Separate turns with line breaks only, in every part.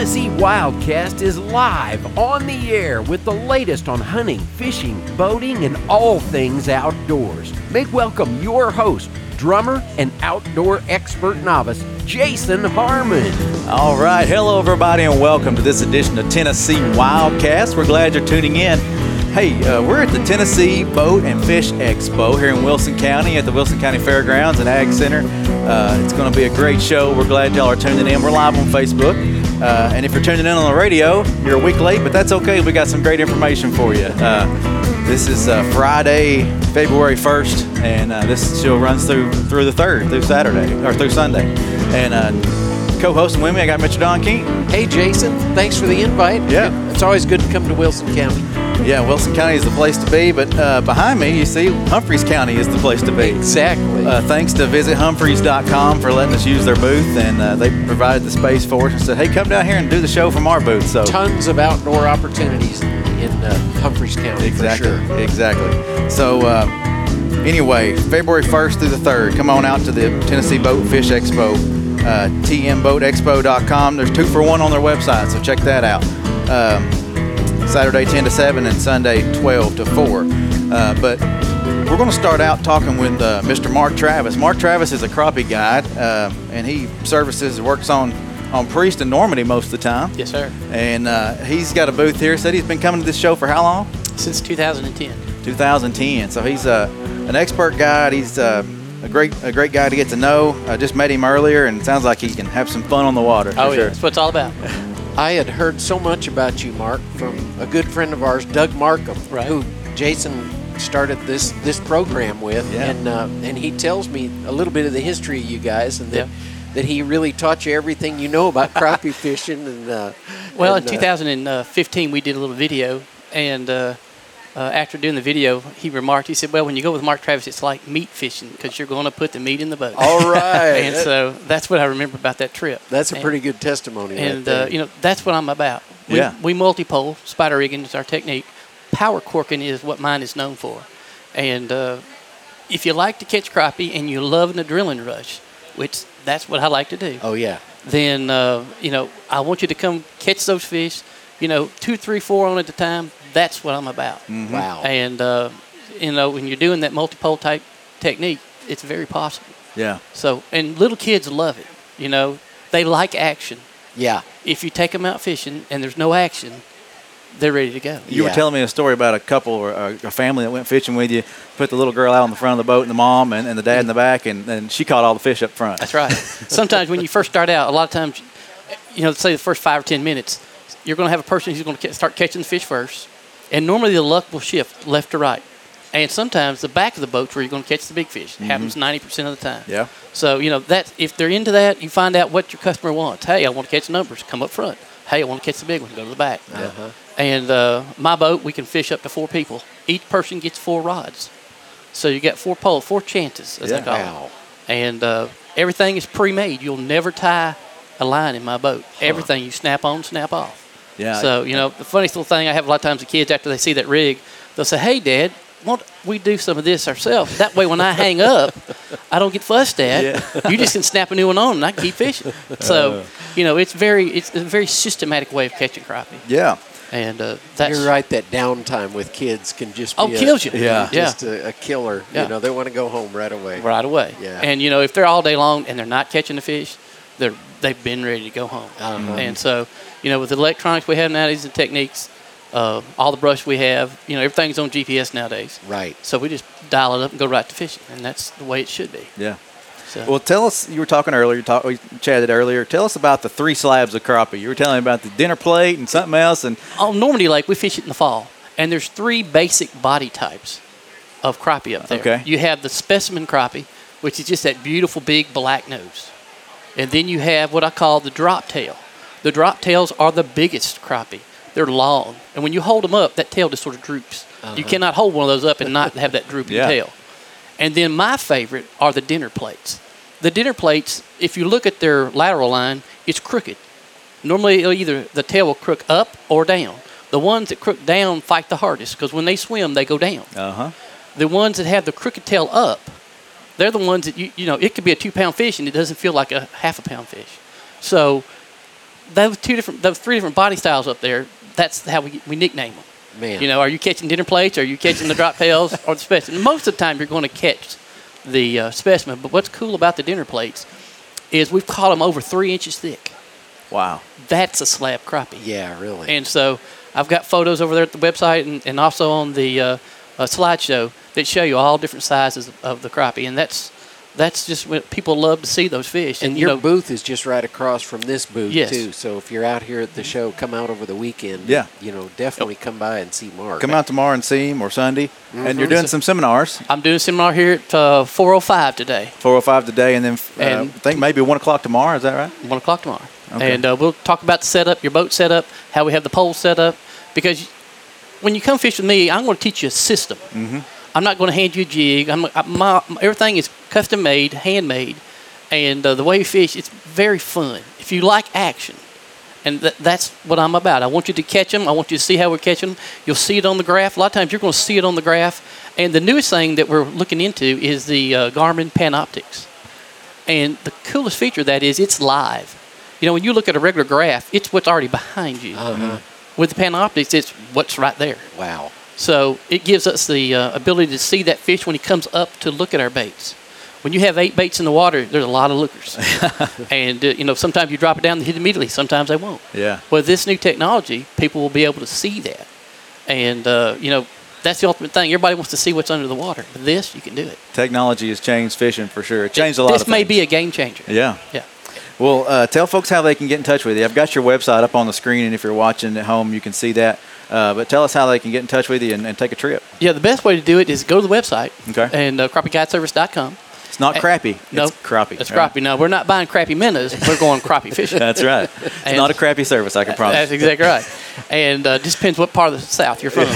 Tennessee Wildcast is live on the air with the latest on hunting, fishing, boating, and all things outdoors. Make welcome your host, drummer, and outdoor expert novice, Jason Harmon.
All right. Hello, everybody, and welcome to this edition of Tennessee Wildcast. We're glad you're tuning in. Hey, uh, we're at the Tennessee Boat and Fish Expo here in Wilson County at the Wilson County Fairgrounds and Ag Center. Uh, it's going to be a great show. We're glad y'all are tuning in. We're live on Facebook. Uh, and if you're tuning in on the radio, you're a week late, but that's okay. We got some great information for you. Uh, this is uh, Friday, February 1st, and uh, this show runs through through the 3rd, through Saturday, or through Sunday. And co-hosting with me, I got Mr. Don Keaton.
Hey, Jason. Thanks for the invite.
Yeah.
It's always good to come to Wilson County.
Yeah, Wilson County is the place to be, but uh, behind me, you see, Humphreys County is the place to be.
Exactly.
Uh, thanks to visithumphreys.com for letting us use their booth, and uh, they provided the space for us and said, hey, come down here and do the show from our booth. So
Tons of outdoor opportunities in uh, Humphreys County.
Exactly.
For sure.
Exactly. So, uh, anyway, February 1st through the 3rd, come on out to the Tennessee Boat Fish Expo, uh, tmboatexpo.com. There's two for one on their website, so check that out. Um, Saturday 10 to 7 and Sunday 12 to 4. Uh, but we're going to start out talking with uh, Mr. Mark Travis. Mark Travis is a crappie guide, uh, and he services, works on on Priest and Normandy most of the time.
Yes, sir.
And uh, he's got a booth here. Said he's been coming to this show for how long?
Since 2010.
2010. So he's uh, an expert guide. He's uh, a great a great guy to get to know. I just met him earlier, and it sounds like he can have some fun on the water.
Oh,
for
yeah. That's what it's all about.
I had heard so much about you, Mark, from a good friend of ours, Doug Markham,
Right.
who Jason started this this program with,
Yeah.
and uh, and he tells me a little bit of the history of you guys, and that
Yeah.
that he really taught you everything you know about crappie fishing, and uh,
Well,
and,
in
uh,
2015, we did a little video, and uh, after doing the video, he remarked, he said, Well, when you go with Mark Travis, it's like meat fishing because you're going to put the meat in the boat.
all right,
and
That-
so that's what I remember about that trip.
that's a
And-
pretty good testimony.
And,
there.
uh, you know, that's what I'm about. We,
Yeah.
we multi-pole, spider rigging is our technique. Power corking is what mine is known for. And uh, if you like to catch crappie and you love an adrenaline rush, which that's what I like to do,
oh yeah,
then uh, you know I want you to come catch those fish. You know, two, three, four on at a time. That's what I'm about.
Mm-hmm.
wow,
And uh, you know, when you're doing that multi-pole type technique, it's very possible.
Yeah.
So, and little kids love it. You know, they like action.
yeah,
If you take them out fishing and there's no action, they're ready to go.
You were telling me a story about a couple or a, a family that went fishing with you, put the little girl out on the front of the boat and the mom and, and the dad in the back, and, and she caught all the fish up front.
That's right. Sometimes when you first start out, a lot of times, you know, say the first five or ten minutes, you're going to have a person who's going to start catching the fish first, and normally the luck will shift left to right. And sometimes the back of the boat's where you're going to catch the big fish. It happens 90% of the time.
Yeah.
So, you know, that if they're into that, you find out what your customer wants. Hey, I want to catch numbers, come up front. Hey, I want to catch the big one, go to the back.
Uh-huh.
And uh, my boat, we can fish up to four people. Each person gets four rods. So you got four pole, four chances, as
Yeah.
they call it
wow,
and uh, everything is pre-made. You'll never tie a line in my boat. Everything you snap on, snap off.
Yeah.
So you know the funniest little thing I have a lot of times the kids after they see that rig, they'll say, "Hey, Dad, won't we do some of this ourselves? That way, when I hang up, I don't get fussed at.
Yeah.
You just can snap a new one on and I can keep fishing." So you know it's very it's a very systematic way of catching crappie,
yeah.
and uh, that's
you're right. That downtime with kids can just be
Oh,
a-
kills you.
Yeah.
just a, a killer.
Yeah.
You know, they want to go home right away.
right away.
Yeah.
And you know, if they're all day long and they're not catching the fish, they're they've been ready to go home.
Uh-huh.
And so, you know, with the electronics we have nowadays and techniques, uh, all the brush we have, you know, everything's on GPS nowadays.
Right.
So we just dial it up and go right to fishing, and that's the way it should be.
Yeah.
So,
Well, tell us. You were talking earlier. Talk, we chatted earlier. Tell us about the three slabs of crappie. You were telling about the dinner plate and something else. And
on Normandy Lake, we fish it in the fall, and there's three basic body types of crappie up there.
Okay.
You have the specimen crappie, which is just that beautiful big black nose, and then you have what I call the drop tail. The drop tails are the biggest crappie. They're long, and when you hold them up, that tail just sort of droops. You cannot hold one of those up and not have that drooping
Yeah.
tail. And then my favorite are the dinner plates. The dinner plates, if you look at their lateral line, it's crooked. Normally, either the tail will crook up or down. The ones that crook down fight the hardest because when they swim, they go down.
uh huh.
The ones that have the crooked tail up, they're the ones that you you know it could be a two pound fish and it doesn't feel like a half a pound fish. So those two different, those three different body styles up there. That's how we, we nickname them.
Man.
You know, are you catching dinner plates? Are you catching the drop tails or the specimen? Most of the time, you're going to catch the uh, specimen. But what's cool about the dinner plates is we've caught them over three inches thick.
Wow.
That's a slab crappie.
Yeah, really.
And so I've got photos over there at the website and, and also on the uh, uh, slideshow that show you all different sizes of, of the crappie. And that's that's just what people love to see those fish.
and
you
your
know,
booth is just right across from this booth
Yes.
too. So if you're out here at the show, come out over the weekend.
Yeah.
You know, definitely come by and see Mark.
Come out tomorrow and see him or Sunday. And you're doing some seminars,
I'm doing a seminar here at uh, 405 today,
405 today, and then uh,
And-
I think maybe 1 o'clock tomorrow. Is that right?
1 o'clock tomorrow.
Okay.
And uh, we'll talk about the setup, your boat setup, how we have the poles set up. Because when you come fish with me, I'm going to teach you a system. Mm-hmm. I'm not going to hand you a jig. I'm, I, my, everything is custom made, handmade. And uh, the way you fish, it's very fun. If you like action, and th- that's what I'm about. I want you to catch them. I want you to see how we're catching them. You'll see it on the graph. A lot of times you're going to see it on the graph. And the newest thing that we're looking into is the uh, Garmin Panoptix. And the coolest feature of that is it's live. You know, when you look at a regular graph, it's what's already behind you.
Uh-huh.
With the Panoptix, it's what's right there.
Wow.
So it gives us the uh, ability to see that fish when he comes up to look at our baits. When you have eight baits in the water, there's a lot of lookers. and, uh, you know, sometimes you drop it down and hit immediately. Sometimes they won't.
Yeah.
With this new technology, people will be able to see that. And, uh, you know, that's the ultimate thing. Everybody wants to see what's under the water. With this, you can do it.
Technology has changed fishing for sure. It changed a lot
This may be a game changer.
Yeah.
Yeah.
Well, uh, tell folks how they can get in touch with you. I've got your website up on the screen, and if you're watching at home, you can see that. Uh, but tell us how they can get in touch with you and, and take a trip.
Yeah, the best way to do it is go to the website
Okay.
and uh, crappieguideservice.com.
It's not crappy.
No,
it's crappie.
It's
right?
crappie. No, we're not buying crappie minnows. We're going crappie fishing.
That's right. It's
And-
not a crappy service, I can promise.
That's exactly right. And uh, just depends what part of the South you're from.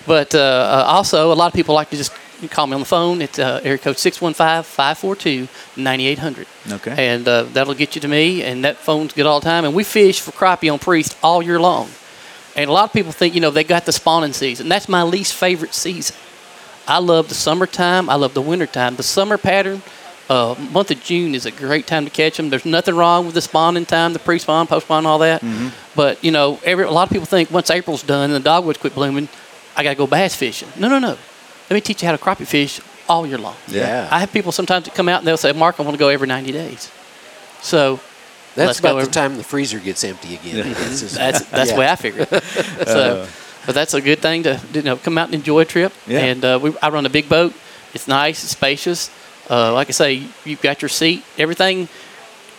but uh, uh, also, a lot of people like to just call me on the phone. It's uh, area code 615-542-9800.
Okay.
And uh, that'll get you to me, and that phone's good all the time. And we fish for crappie on Priest all year long. And a lot of people think, you know, they got the spawning season. That's my least favorite season. I love the summertime. I love the wintertime. The summer pattern, uh, month of June is a great time to catch them. There's nothing wrong with the spawning time, the pre-spawn, post-spawn, all that. But you know, every a lot of people think once April's done and the dogwoods quit blooming, I gotta go bass fishing. No, no, no. Let me teach you how to crappie fish all year long.
Yeah.
I have people sometimes that come out and they'll say, "Mark, I want to go every 90 days." So
That's about the time the freezer gets empty again. That's,
that's
yeah.
the way I figure it. So, but that's a good thing to you know come out and enjoy a trip.
Yeah.
And uh, we, I run a big boat. It's nice, it's spacious. Uh, like I say, you've got your seat, everything.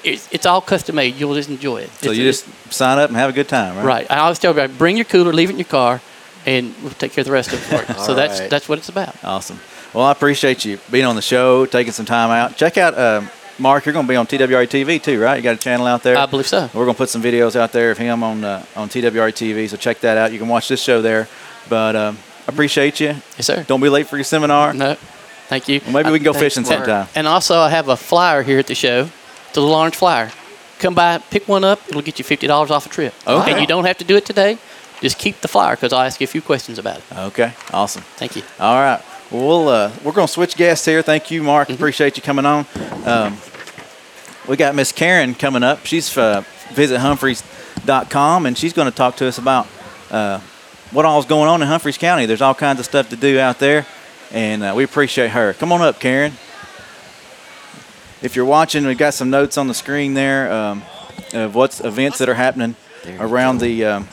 It's, it's all custom made. You'll just enjoy it.
So
It's-
you just sign up and have a good time, right?
right. I always tell everybody, bring your cooler, leave it in your car, and we'll take care of the rest of it for so that's
right.
that's what it's about.
Awesome. Well, I appreciate you being on the show, taking some time out. Check out um, Mark. You're going to be on TWRA TV too, right? You got a channel out there.
I believe so.
We're going to put some videos out there of him on uh, on TWRA TV, so check that out. You can watch this show there. But um, I appreciate you.
Yes, sir.
Don't be late for your seminar.
No, thank you.
Well, maybe we can go fishing
Mark.
sometime.
And also, I have a flyer here at the show. A little orange flyer. Come by, pick one up. It'll get you fifty dollars off a trip.
Okay.
And you don't have to do it today. Just keep the flyer because I'll ask you a few questions about it.
Okay, awesome.
Thank you.
All right. Well, uh, we're going to switch guests here. Thank you, Mark.
Mm-hmm.
Appreciate you coming on. Um, we got Miss Karen coming up. She's uh, visit Humphreys.com, and she's going to talk to us about uh, what all's going on in Humphreys County. There's all kinds of stuff to do out there, and uh, we appreciate her. Come on up, Karen. If you're watching, we've got some notes on the screen there um, of what's events that are happening around the um,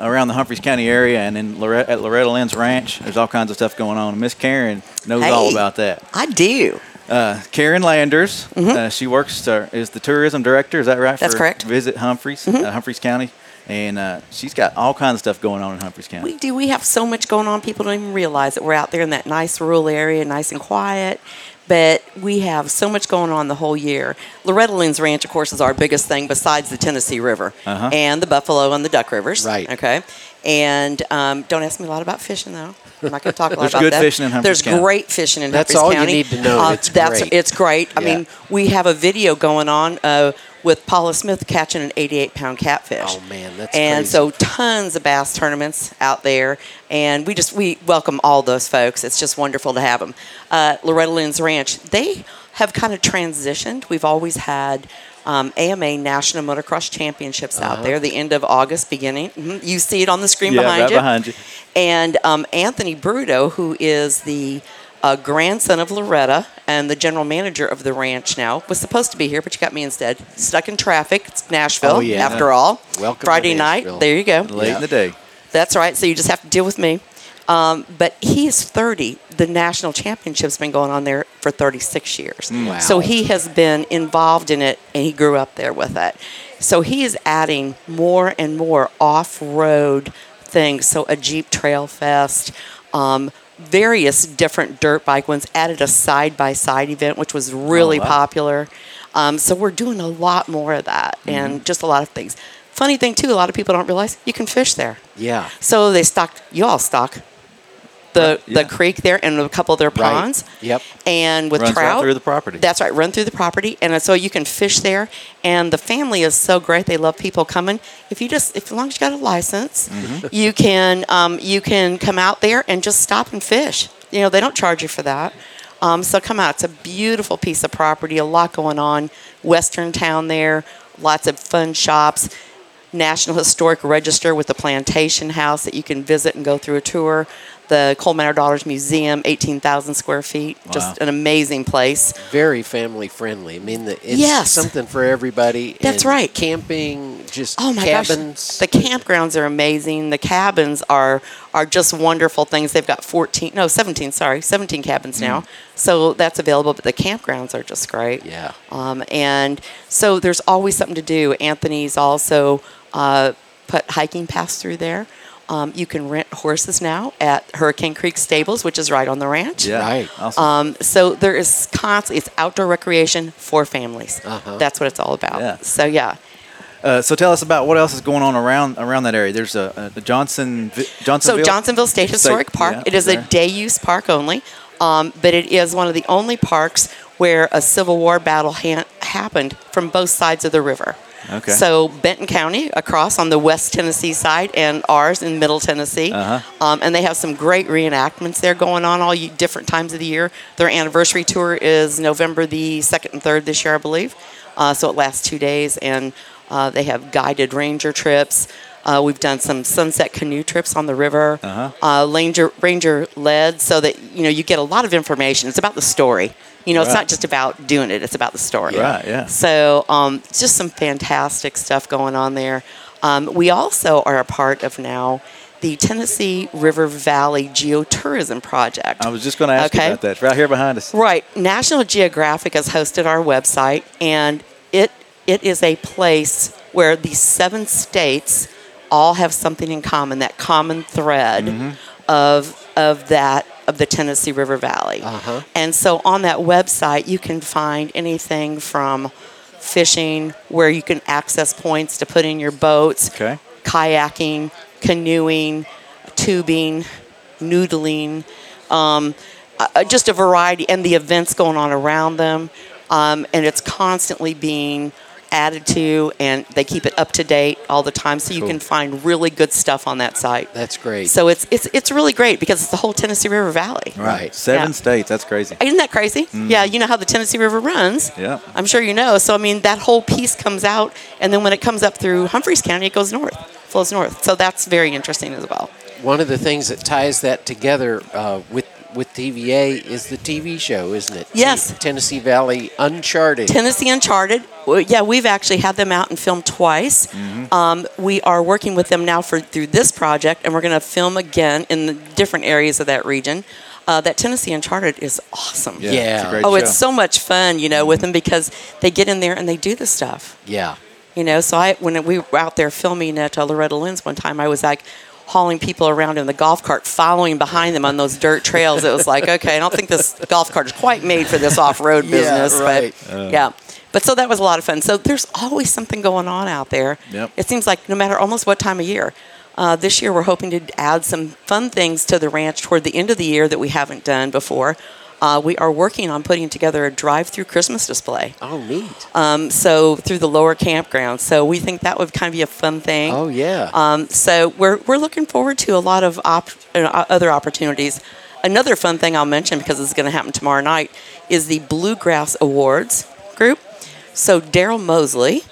around the Humphreys County area and in Loretta, at Loretta Lynn's Ranch. There's all kinds of stuff going on. Miss Karen knows all about that.
I do.
Uh, Karen Landers, uh, she works uh, is the tourism director. Is that right?
Mm-hmm. That's correct. Mm-hmm.
Visit Humphreys, uh, Humphreys County, and uh, she's got all kinds of stuff going on in Humphreys County.
We do. We have so much going on. People don't even realize that we're out there in that nice rural area, nice and quiet. But we have so much going on the whole year. Loretta Lynn's Ranch, of course, is our biggest thing besides the Tennessee River
Uh-huh.
and the Buffalo and the Duck Rivers.
Right.
Okay. And um, don't ask me a lot about fishing, though. I'm not going to talk a lot
There's
about
good
that.
fishing in Humphreys
There's
County.
great fishing in
That's
Humphreys
all you
County.
need to know.
Uh,
It's
that's
great.
it's great. I
Yeah.
mean, we have a video going on uh, with Paula Smith catching an 88 pound catfish.
Oh, man, that's
and
crazy.
so tons of bass tournaments out there, and we just we welcome all those folks. It's just wonderful to have them. Uh, Loretta Lynn's Ranch, they have kind of transitioned. We've always had um, AMA National Motocross Championships out there, the end of August, beginning. mhm, You see it on the screen
Yeah,
behind
right
you.
behind you.
And um, Anthony Brutto, who is the uh, grandson of Loretta and the general manager of the ranch now, was supposed to be here, but you got me instead. Stuck in traffic. It's Nashville,
Oh, yeah.
after all.
Welcome to
Friday night. There you go.
Late in the day.
That's right. So you just have to deal with me. Um, but he is 30. The national championship's been going on there for 36 years.
Wow.
So he has been involved in it and he grew up there with it. So he is adding more and more off road things. So a Jeep Trail Fest, um, various different dirt bike ones, added a side by side event, which was really
wow.
popular. Um, so we're doing a lot more of that and just a lot of things. Funny thing, too, a lot of people don't realize you can fish there.
Yeah.
So they stocked, you all stock the
yeah.
the creek there and a couple of their
Right.
ponds.
Yep.
And with
Runs right
trout
through the property.
That's right, run through the property, and so you can fish there. And the family is so great; they love people coming. If you just, if as long as you got a license,
Mm-hmm.
you can um, you can come out there and just stop and fish. You know, they don't charge you for that. Um, so come out. It's a beautiful piece of property. A lot going on. Western town there. Lots of fun shops. National Historic Register with the Plantation House that you can visit and go through a tour. The Coal Miner's Daughter Museum, 18,000 square feet. Just an amazing place.
Very family friendly. I mean, the, it's
Yes.
something for everybody.
That's
and
right.
Camping, just
Oh my
cabins.
gosh, the campgrounds are amazing. The cabins are are just wonderful things. They've got 14, no, 17, sorry, 17 cabins now. So that's available, but the campgrounds are just great.
Yeah.
Um, and so there's always something to do. Anthony's also uh, put hiking paths through there. Um, you can rent horses now at Hurricane Creek Stables, which is right on the ranch.
Yeah.
Right.
Awesome.
Um, so there is constantly it's outdoor recreation for families.
Uh-huh.
That's what it's all about.
Yeah.
So yeah.
Uh, so tell us about what else is going on around around that area. There's a, a Johnson Johnsonville.
So Johnsonville State Historic Park.
yeah,
it is a day use park only, um, but it is one of the only parks where a Civil War battle ha- happened from both sides of the river.
Okay.
So Benton County across on the West Tennessee side, and ours in Middle Tennessee,
Uh-huh.
um, and they have some great reenactments there going on all different times of the year. Their anniversary tour is November the second and third this year, I believe. Uh, so it lasts two days, and uh, they have guided ranger trips. Uh, we've done some sunset canoe trips on the river,
Uh-huh.
uh, ranger ranger led, so that you know you get a lot of information. It's about the story. You know, it's not just about doing it; it's about the story.
Right, yeah.
So, um, just some fantastic stuff going on there. Um, we also are a part of now the Tennessee River Valley Geotourism Project.
I was just going to ask you
Okay.
about that. Right here behind us.
Right. National Geographic has hosted our website, and it it is a place where the seven states all have something in common. That common thread
Mm-hmm.
of of that of the Tennessee River Valley.
Uh-huh.
And so on that website, you can find anything from fishing, where you can access points to put in your boats,
Okay.
kayaking, canoeing, tubing, noodling, um, uh, just a variety, and the events going on around them. Um, and it's constantly being added to, and they keep it up to date all the time, so you
Cool.
can find really good stuff on that site.
That's great.
So it's it's it's really great because it's the whole Tennessee River Valley.
Right.
Seven
Yeah.
states. That's crazy.
Isn't that crazy? Yeah, you know how the Tennessee River runs.
Yeah.
I'm sure you know. So I mean, that whole piece comes out, and then when it comes up through Humphreys County, it goes north, flows north. So that's very interesting as well.
One of the things that ties that together uh, with with TVA is the TV show, isn't it?
Yes.
T- Tennessee Valley Uncharted.
Tennessee Uncharted. Well, yeah, we've actually had them out and filmed twice.
Mm-hmm.
Um, we are working with them now for through this project, and we're going to film again in the different areas of that region. Uh, that Tennessee Uncharted is awesome.
Yeah.
Yeah.
It's a great
Oh,
show.
it's so much fun, you know, with them because they get in there and they do the stuff.
yeah.
You know, so I when we were out there filming at uh, Loretta Lynn's one time, I was like hauling people around in the golf cart, following behind them on those dirt trails. It was like, okay, I don't think this golf cart is quite made for this off-road
Yeah,
business,
right.
but yeah. But so that was a lot of fun. So there's always something going on out there.
Yep.
It seems like no matter almost what time of year. Uh, this year we're hoping to add some fun things to the ranch toward the end of the year that we haven't done before. Uh, we are working on putting together a drive-through Christmas display.
Oh, neat.
Um, so through the lower campground. So we think that would kind of be a fun thing.
Oh, yeah.
Um, so we're we're looking forward to a lot of op- uh, other opportunities. another fun thing I'll mention because it's going to happen tomorrow night is the Bluegrass Awards group. So Daryl Mosley,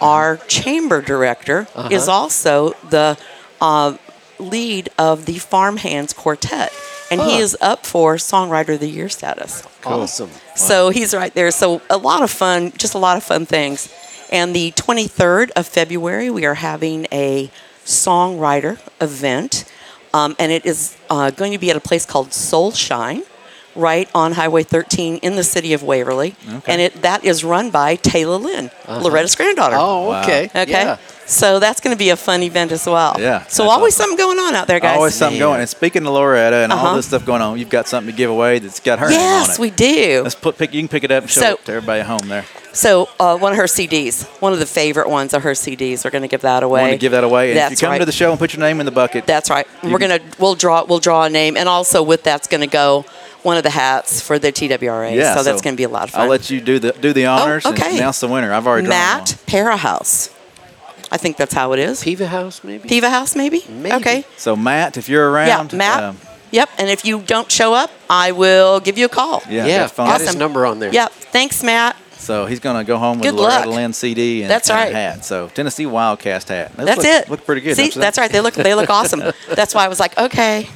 our chamber director, is also the uh, lead of the Farmhands Quartet, and he is up for Songwriter of the Year status.
Awesome.
So he's right there. So a lot of fun, just a lot of fun things. And the 23rd of February, we are having a songwriter event, um, and it is uh, going to be at a place called Soul Shine, right on Highway 13 in the city of Waverly. And it that is run by Taylor Lynn, Loretta's granddaughter.
Oh, okay.
Okay.
Yeah.
So that's going to be a fun event as well.
Yeah,
So always
awesome.
something going on out there, guys.
Always something going. And speaking of Loretta and all
Uh-huh.
this stuff going on, you've got something to give away that's got her name on
Yes, we do.
Let's put pick. You can pick it up and show
So-
it to everybody at home there.
So uh, one of her CDs, one of the favorite ones of her CDs, we're going to give that away.
Want to give that away? And
That's
if you come
right.
to the show and put your name in the bucket,
That's right. We're gonna we'll draw we'll draw a name, and also with that's going to go one of the hats for the TWRA.
yeah.
so that's going to be a lot of fun.
I'll let you do the do the honors
okay.
and announce the winner. I've already drawn
Matt. Parahouse. I think that's how it is.
Piva House, maybe?
Piva House, maybe.
Maybe.
Okay.
So Matt, if you're around.
Yeah,
around,
Matt.
um,
yep. And if you don't show up, I will give you a call.
yeah,
Yeah,
that's fine.
got his
Awesome.
number on there.
Yep. Thanks, Matt.
So he's going to go home with
Good
a Loretta
luck.
Lynn CD and,
That's
and
right.
a hat. So Tennessee Wildcast hat. Those
That's
look,
it.
Look pretty good.
See, that's
think?
right. They look they look awesome. That's why I was like, okay,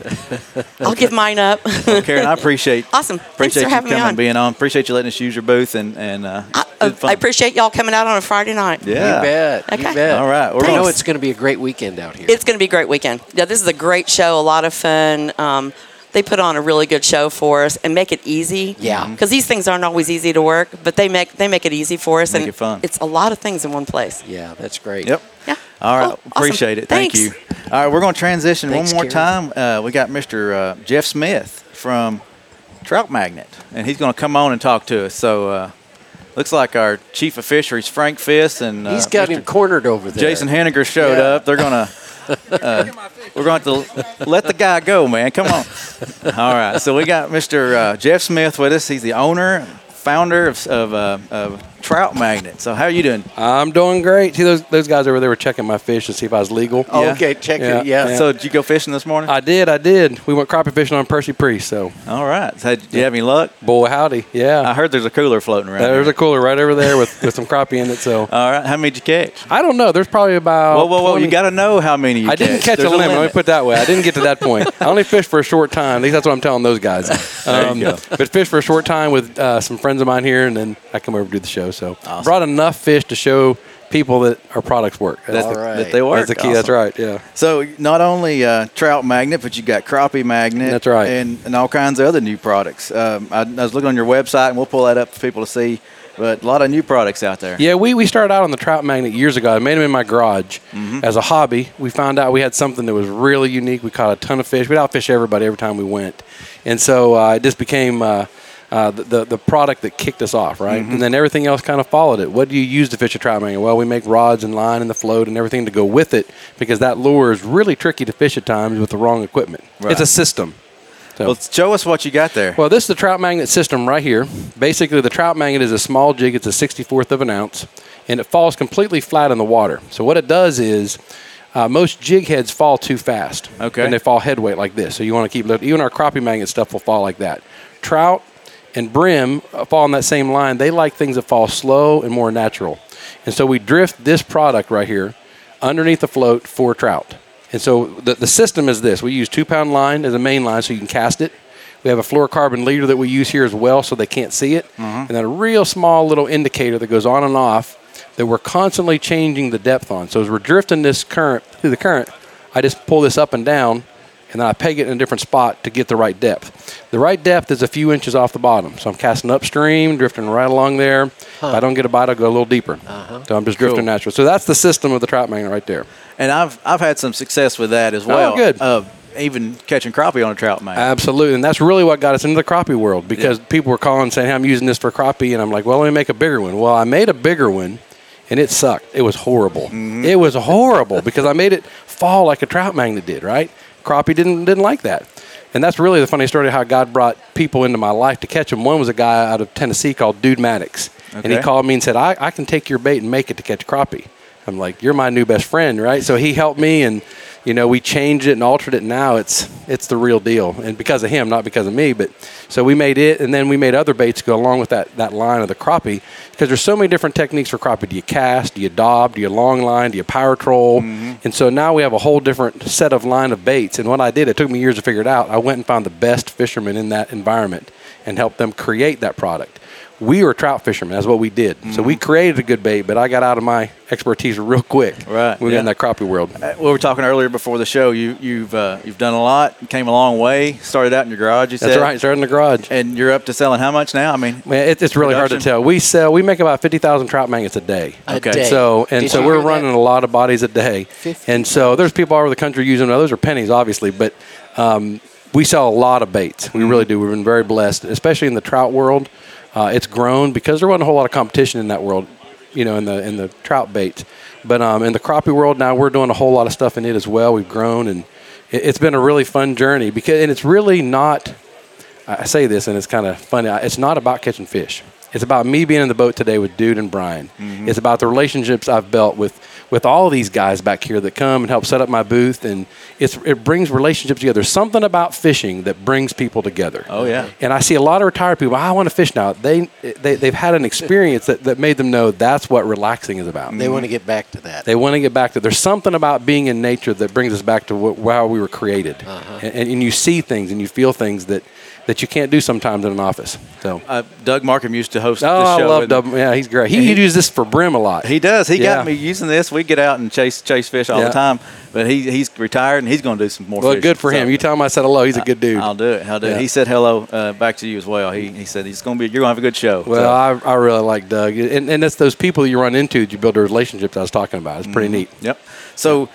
I'll give mine up.
Well, Karen, I appreciate
Awesome. Thanks
appreciate
for
you
having me
coming
on.
and being on. Appreciate you letting us use your booth and and uh,
I,
good.
I appreciate y'all coming out on a Friday night.
Yeah.
You bet. You
Okay.
bet.
All right, we're
I know it's going to be a great weekend out here.
It's going to be a great weekend. Yeah, this is a great show. A lot of fun. Um, they put on a really good show for us and make it easy.
Yeah.
Because these things aren't always easy to work, but they make they make it easy for us.
Make
and
it fun.
It's a lot of things in one place.
yeah, that's great.
Yep.
Yeah.
All right,
Cool. Awesome.
appreciate it. Thank
Thanks.
you. All right, we're going to transition
Thanks,
one more
Karen.
time. Uh, we got Mr. Uh, Jeff Smith from Trout Magnet, and he's going to come on and talk to us. So, uh, looks like our chief of fisheries, Frank Fiss, and uh,
He's got
Mr.
him cornered over there.
Jason Henegar showed
Yeah.
up. They're going to. Uh, we're going to let the guy go, man. Come on. All right. So we got Mr. Uh, Jeff Smith with us. He's the owner, founder of, of, uh, of Trout Magnet. So how are you doing?
I'm doing great. See, those those guys over there were checking my fish to see if I was legal.
Oh, Yeah.
Okay, check
Yeah.
it. Yeah.
Yeah.
So did you go fishing this morning?
I did, I did. We went crappie fishing on Percy Priest. So,
All right. So did you have any luck?
boy, howdy, Yeah.
I heard there's a cooler floating around.
There's
here.
a cooler right over there with, with some crappie in it. So,
All right. How many did you catch?
I don't know. There's probably about.
Whoa, whoa, whoa!
20
You got to know how many you
I didn't
catch.
catch
There's
a limit. Let me put it that way. I didn't get to that point. I only fished for a short time. At least that's what I'm telling those guys.
There you
Um,
go.
but fished for a short time with uh, some friends of mine here, and then I come over to do the show. So
Awesome.
brought enough fish to show people that our products work. That's,
That,
the,
right.
that they work.
that's the key. That's right. Yeah.
So not only uh, trout magnet, but you got crappie magnet.
That's right.
And, and all kinds of other new products. Um, I, I was looking on your website, and we'll pull that up for people to see. But a lot of new products out there.
Yeah, we, we started out on the trout magnet years ago. I made them in my garage
Mm-hmm.
as a hobby. We found out we had something that was really unique. We caught a ton of fish. We'd outfish everybody every time we went, and so uh, it just became uh, uh, the, the the product that kicked us off, right?
Mm-hmm.
And then everything else kind of followed it. What do you use to fish a trout magnet? Well, we make rods and line and the float and everything to go with it because that lure is really tricky to fish at times with the wrong equipment.
Right.
It's a system. So.
Well, show us what you got there.
Well, this is the trout magnet system right here. Basically, the trout magnet is a small jig. It's a 64th of an ounce, and it falls completely flat in the water. So what it does is, uh, most jig heads fall too fast.
Okay.
And they fall head weight like this. So you want to keep even our crappie magnet stuff will fall like that. Trout and brim fall on that same line. They like things that fall slow and more natural. And so we drift this product right here underneath the float for trout. And so the, the system is this. We use two pound line as a main line so you can cast it. We have a fluorocarbon leader that we use here as well so they can't see it. Mm-hmm. And then a real small little indicator that goes on and off that we're constantly changing the depth on. So as we're drifting this current through the current, I just pull this up and down and then I peg it in a different spot to get the right depth. The right depth is a few inches off the bottom. So I'm casting upstream, drifting right along there. If I don't get a bite, I'll go a little deeper. So I'm just drifting
Cool.
natural. So that's the system of the trout magnet right there.
And I've I've had some success with that as well.
Oh, good.
Uh, even catching crappie on a trout magnet.
Absolutely, and that's really what got us into the crappie world because people were calling saying, hey, "I'm using this for crappie," and I'm like, "Well, let me make a bigger one." Well, I made a bigger one, and it sucked. It was horrible. It was horrible because I made it fall like a trout magnet did. Right? Crappie didn't didn't like that, and that's really the funny story of how God brought people into my life to catch them. One was a guy out of Tennessee called Dude Maddox, and he called me and said, I, "I can take your bait and make it to catch crappie." I'm like, "You're my new best friend, right?" So he helped me and you know, we changed it and altered it. Now it's it's the real deal, and because of him, not because of me. But so we made it, and then we made other baits go along with that that line of the crappie because there's so many different techniques for crappie. Do you cast? Do you dob? Do you long line? Do you power troll? Mm-hmm. And so now we have a whole different set of line of baits. And what I did, it took me years to figure it out. I went and found the best fishermen in that environment and helped them create that product we were trout fishermen. That's what we did. So we created a good bait, but I got out of my expertise real quick.
Right,
We got
yeah.
in that crappie world.
Uh, We were talking earlier before the show. You you've uh, you've done a lot. Came a long way. Started out in your garage. You
That's
said.
right. Started in the garage.
And you're up to selling how much now? I mean,
Man, it, it's really hard to tell. We sell. We make about fifty thousand trout magnets a day.
A
Okay.
day.
So and
Did
so we're
hear that?
running a lot of bodies a day,
50.
and so there's people all over the country using them. Those are pennies, obviously, but um, we sell a lot of baits. We really do. We've been very blessed, especially in the trout world. Uh, it's grown because there wasn't a whole lot of competition in that world, you know, in the in the trout baits. But um, in the crappie world now, we're doing a whole lot of stuff in it as well. We've grown, and it, it's been a really fun journey because, and it's really not. I I say this, and it's kind of funny. It's not about catching fish. It's about me being in the boat today with Dude and Brian. It's about the relationships I've built with with all these guys back here that come and help set up my booth, and it's it brings relationships together. There's something about fishing that brings people together.
Oh, yeah.
And I see a lot of retired people. I want to fish now. They, they they've had an experience that, that made them know that's what relaxing is about.
They want to get back to that.
They want to get back to. There's something about being in nature that brings us back to wh- how we were created,
Uh-huh.
and, and you see things and you feel things that, that you can't do sometimes in an office. So,
uh, Doug Markham used to host
oh,
this
I
show.
love Doug. Yeah, he's great. He,
he-
uses this for brim a lot.
He does. He
Yeah.
got me using this. We get out and chase chase fish all
Yeah.
the time. But he he's retired and he's going to do some more.
well,
fishing.
good for him. You tell him I said hello. He's a good dude.
I'll do it. I'll do
Yeah.
it. He said hello uh, back to you as well. He, he said he's going to be. You're going to have a good show.
well,
So,
I, I really like Doug, and, and it's those people you run into that you build the relationships I was talking about. It's pretty neat.
yep. So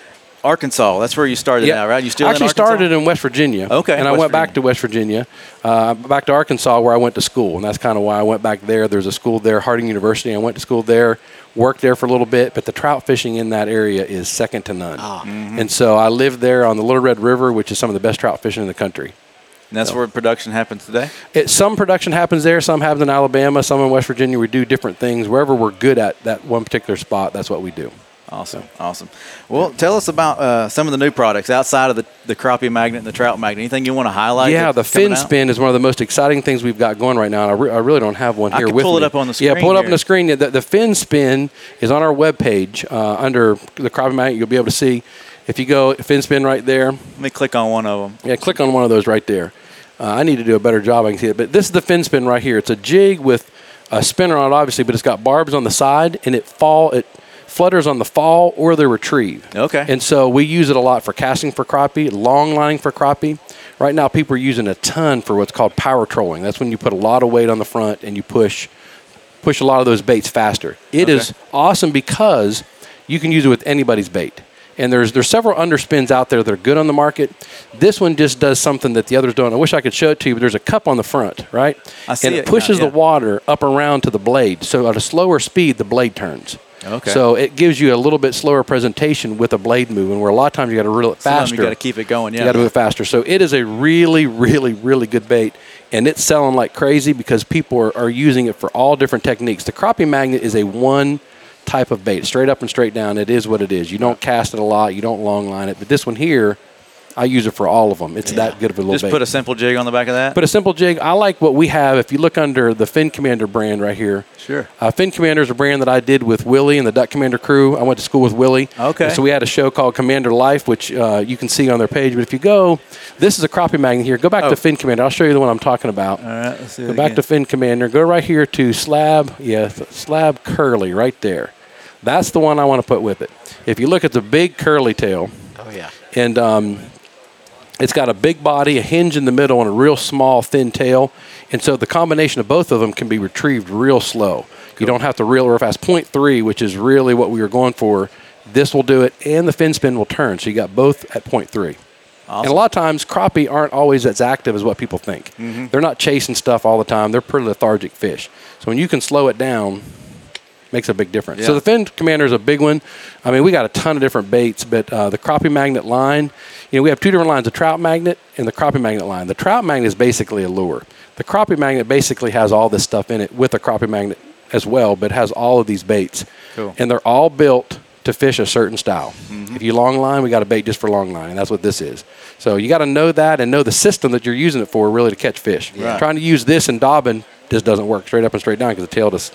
Arkansas. That's where you started now, right? You still
I actually
Arkansas?
started in West Virginia.
Okay,
and I
West
went back to West Virginia, uh, back to Arkansas where I went to school, and that's kind of why I went back there. There's a school there, Harding University. I went to school there, worked there for a little bit, but the trout fishing in that area is second to none.
Ah.
Mm-hmm.
And so I lived there on the Little Red River, which is some of the best trout fishing in the country.
And that's where production happens today.
It, some production happens there, some happens in Alabama, some in West Virginia. We do different things. Wherever we're good at that one particular spot, that's what we do.
Awesome, awesome. Well, tell us about uh, some of the new products outside of the, the crappie magnet and the trout magnet. Anything you want to highlight?
Yeah, the fin spin is one of the most exciting things we've got going right now. And I, re- I really don't have one
I
here with
pull it up on the screen.
Yeah, pull it up
here.
on the screen. The, the fin spin is on our webpage uh, under the crappie magnet. You'll be able to see. If you go fin spin right there,
Let me click on one of them.
yeah, click on one of those right there. Uh, I need to do a better job. I can see it, but this is the fin spin right here. It's a jig with a spinner on it, obviously, but it's got barbs on the side, and it fall it flutters on the fall or the retrieve.
Okay.
And so we use it a lot for casting for crappie, long lining for crappie. Right now, people are using a ton for what's called power trolling. That's when you put a lot of weight on the front and you push push a lot of those baits faster. It is
Okay.
awesome because you can use it with anybody's bait. And there's there's several underspins out there that are good on the market. This one just does something that the others don't. I wish I could show it to you, but there's a cup on the front, right?
I see
and
it
it
now,
pushes
yeah.
the water up around to the blade. So at a slower speed, the blade turns.
Okay.
So it gives you a little bit slower presentation with a blade moving, where a lot of times you got to reel it
Sometimes
faster.
you got to keep it going. Yeah.
You got to move it faster. So it is a really, really, really good bait, and it's selling like crazy because people are, are using it for all different techniques. The crappie magnet is a one type of bait, straight up and straight down. It is what it is. You don't cast it a lot. You don't long line it. But this one here, I use it for all of them. It's that good of a little
Just
bait.
put a simple jig on the back of that.
Put a simple jig. I like what we have. If you look under the Fin Commander brand right here,
Sure.
Uh, Fin Commander is a brand that I did with Willie and the Duck Commander crew. I went to school with Willie.
Okay.
And so we had a show called Commander Life, which uh, you can see on their page. But if you go, this is a crappie magnet here. Go back
Oh.
to Fin Commander. I'll show you the one I'm talking about.
All right. Let's see
Go back
again.
to Fin Commander. Go right here to Slab. Yeah, Slab Curly right there. That's the one I want to put with it. If you look at the big curly tail,
Oh yeah.
and um, it's got a big body, a hinge in the middle, and a real small, thin tail. And so the combination of both of them can be retrieved real slow. You don't have to reel real fast. Point three, which is really what we were going for, this will do it, and the fin spin will turn. So you got both at point three. And a lot of times, crappie aren't always as active as what people think. Mm-hmm. They're not chasing stuff all the time. They're pretty lethargic fish. So when you can slow it down, makes a big difference. So the fin commander is a big one. I mean, we got a ton of different baits, but uh, the crappie magnet line, you know, we have two different lines: the trout magnet and the crappie magnet line. The trout magnet is basically a lure. The crappie magnet basically has all this stuff in it with a crappie magnet as well, but has all of these baits,
Cool.
and they're all built to fish a certain style. If you long line, we got a bait just for long line, and that's what this is. So you got to know that and know the system that you're using it for, really, to catch fish.
Right.
Trying to use this and dobbing just doesn't work straight up and straight down because the tail just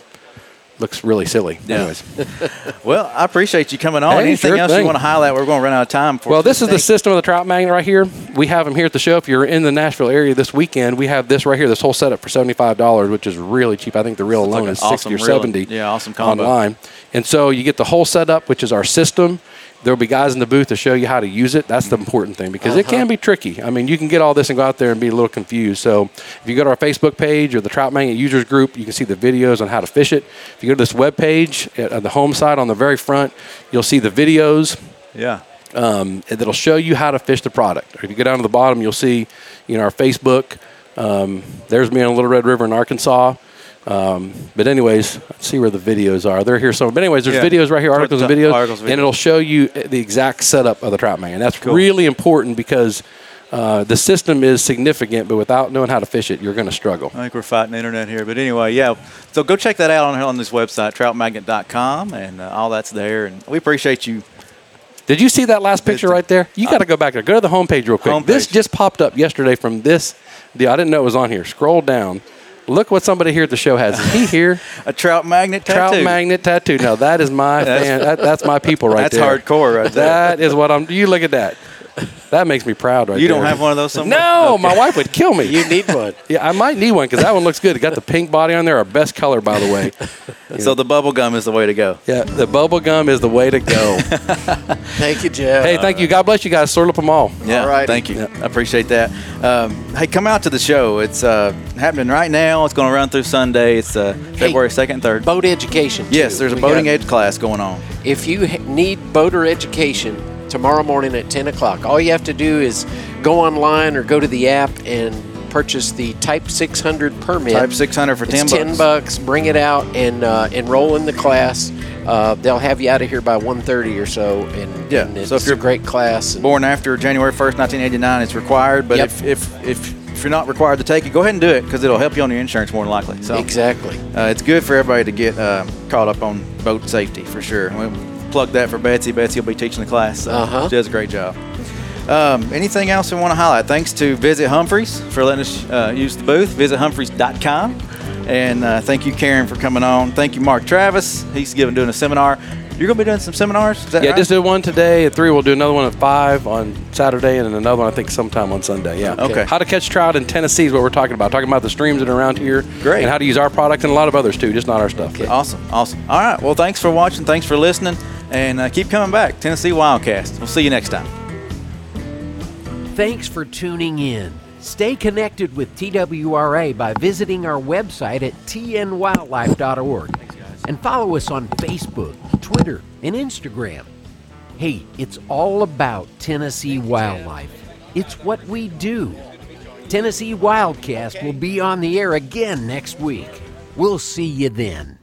looks really silly.
Yeah.
Anyways.
Well, I appreciate you coming on.
Hey,
Anything
sure
else
thing.
you want to highlight? We're going to run out of time. For
Well, this is the system of the trout magnet right here. We have them here at the show. If you're in the Nashville area this weekend, we have this right here, this whole setup for seventy-five dollars, which is really cheap. I think the reel
like
alone
an
is sixty
awesome
or
reel.
seventy.
Yeah, awesome combo.
online. And so you get the whole setup, which is our system. There'll be guys in the booth to show you how to use it. That's the important thing because it
Uh-huh.
can be tricky. I mean, you can get all this and go out there and be a little confused. So if you go to our Facebook page or the Trout Magnet Users Group, you can see the videos on how to fish it. If you go to this web page at at the home side on the very front, you'll see the videos
Yeah.
Um, that'll show you how to fish the product. Or if you go down to the bottom, you'll see, you know, our Facebook. Um, there's me on Little Red River in Arkansas. Um, but anyways, let's see where the videos are. They're here somewhere. But anyways, there's
Yeah.
videos right here, articles and videos,
articles,
and
videos.
it'll show you the exact setup of the trout man. That's
Cool.
really important because uh, the system is significant, but without knowing how to fish it, you're going to struggle.
I think we're fighting the internet here. But anyway, yeah. So go check that out on, on this website, troutmagnet.com, and uh, all that's there. And we appreciate you.
Did you see that last picture right there? You got to go back there. Go to the homepage real quick. This just popped up yesterday from this. I didn't know it was on here. Scroll down. Look what somebody here at the show has. Is he here?
A trout magnet
Trout
tattoo.
magnet tattoo. No, that is my fan. That, that's my people right
That's
there.
That's hardcore right there.
That is what I'm. You look at that. That makes me proud right
You don't have one of those somewhere?
No, my wife would kill me.
You need one.
yeah, I might need one because that one looks good. It got the pink body on there. Our best color, by the way.
So the bubble gum is the way to go.
Yeah, the bubble gum is the way to go.
Thank you, Jeff.
hey, thank you. God bless you guys. Sort up them all.
Yeah,
All righty.
thank you. I appreciate that. Um, hey, come out to the show. It's uh, happening right now. It's going to run through Sunday. It's uh, February 2nd 3rd.
boat education.
yes, there's a
We
boating
got-
edge class going on.
If you ha- need boater education tomorrow morning at 10 o'clock, all you have to do is go online or go to the app and purchase the Type 600 permit.
Type 600 for
It's
10
10
bucks.
bucks. Bring it out and uh, enroll in the class. Uh, they'll have you out of here by 1.30 or so. And,
Yeah,
and it's
so if you're
a great class. And
Born after January 1st, 1989, it's required. But
Yep.
if, if, if, if you're not required to take it, go ahead and do it because it'll help you on your insurance more than likely. So
exactly.
uh, it's good for everybody to get uh, caught up on boat safety for sure. We'll plug that for Betsy. Betsy will be teaching the class. So
Uh-huh.
She does a great job. Um, anything else we want to highlight? Thanks to Visit Humphreys for letting us uh, use the booth. VisitHumphreys.com. And uh, thank you, Karen, for coming on. Thank you, Mark Travis. He's giving doing a seminar. You're going to be doing some seminars? Is that
Yeah,
right?
just did one today at three. We'll do another one at five on Saturday, and another one I think sometime on Sunday. Yeah.
Okay.
How to catch trout in Tennessee is what we're talking about. Talking about the streams that are around here.
Great.
And how to use our product and a lot of others too, just not our stuff.
Awesome, awesome. All right. Well, thanks for watching. Thanks for listening. And uh, keep coming back. Tennessee Wildcast. We'll see you next time.
Thanks for tuning in. Stay connected with TWRA by visiting our website at tnwildlife.org and follow us on Facebook, Twitter, and Instagram. Hey, it's all about Tennessee wildlife. It's what we do. Tennessee Wildcast will be on the air again next week. We'll see you then.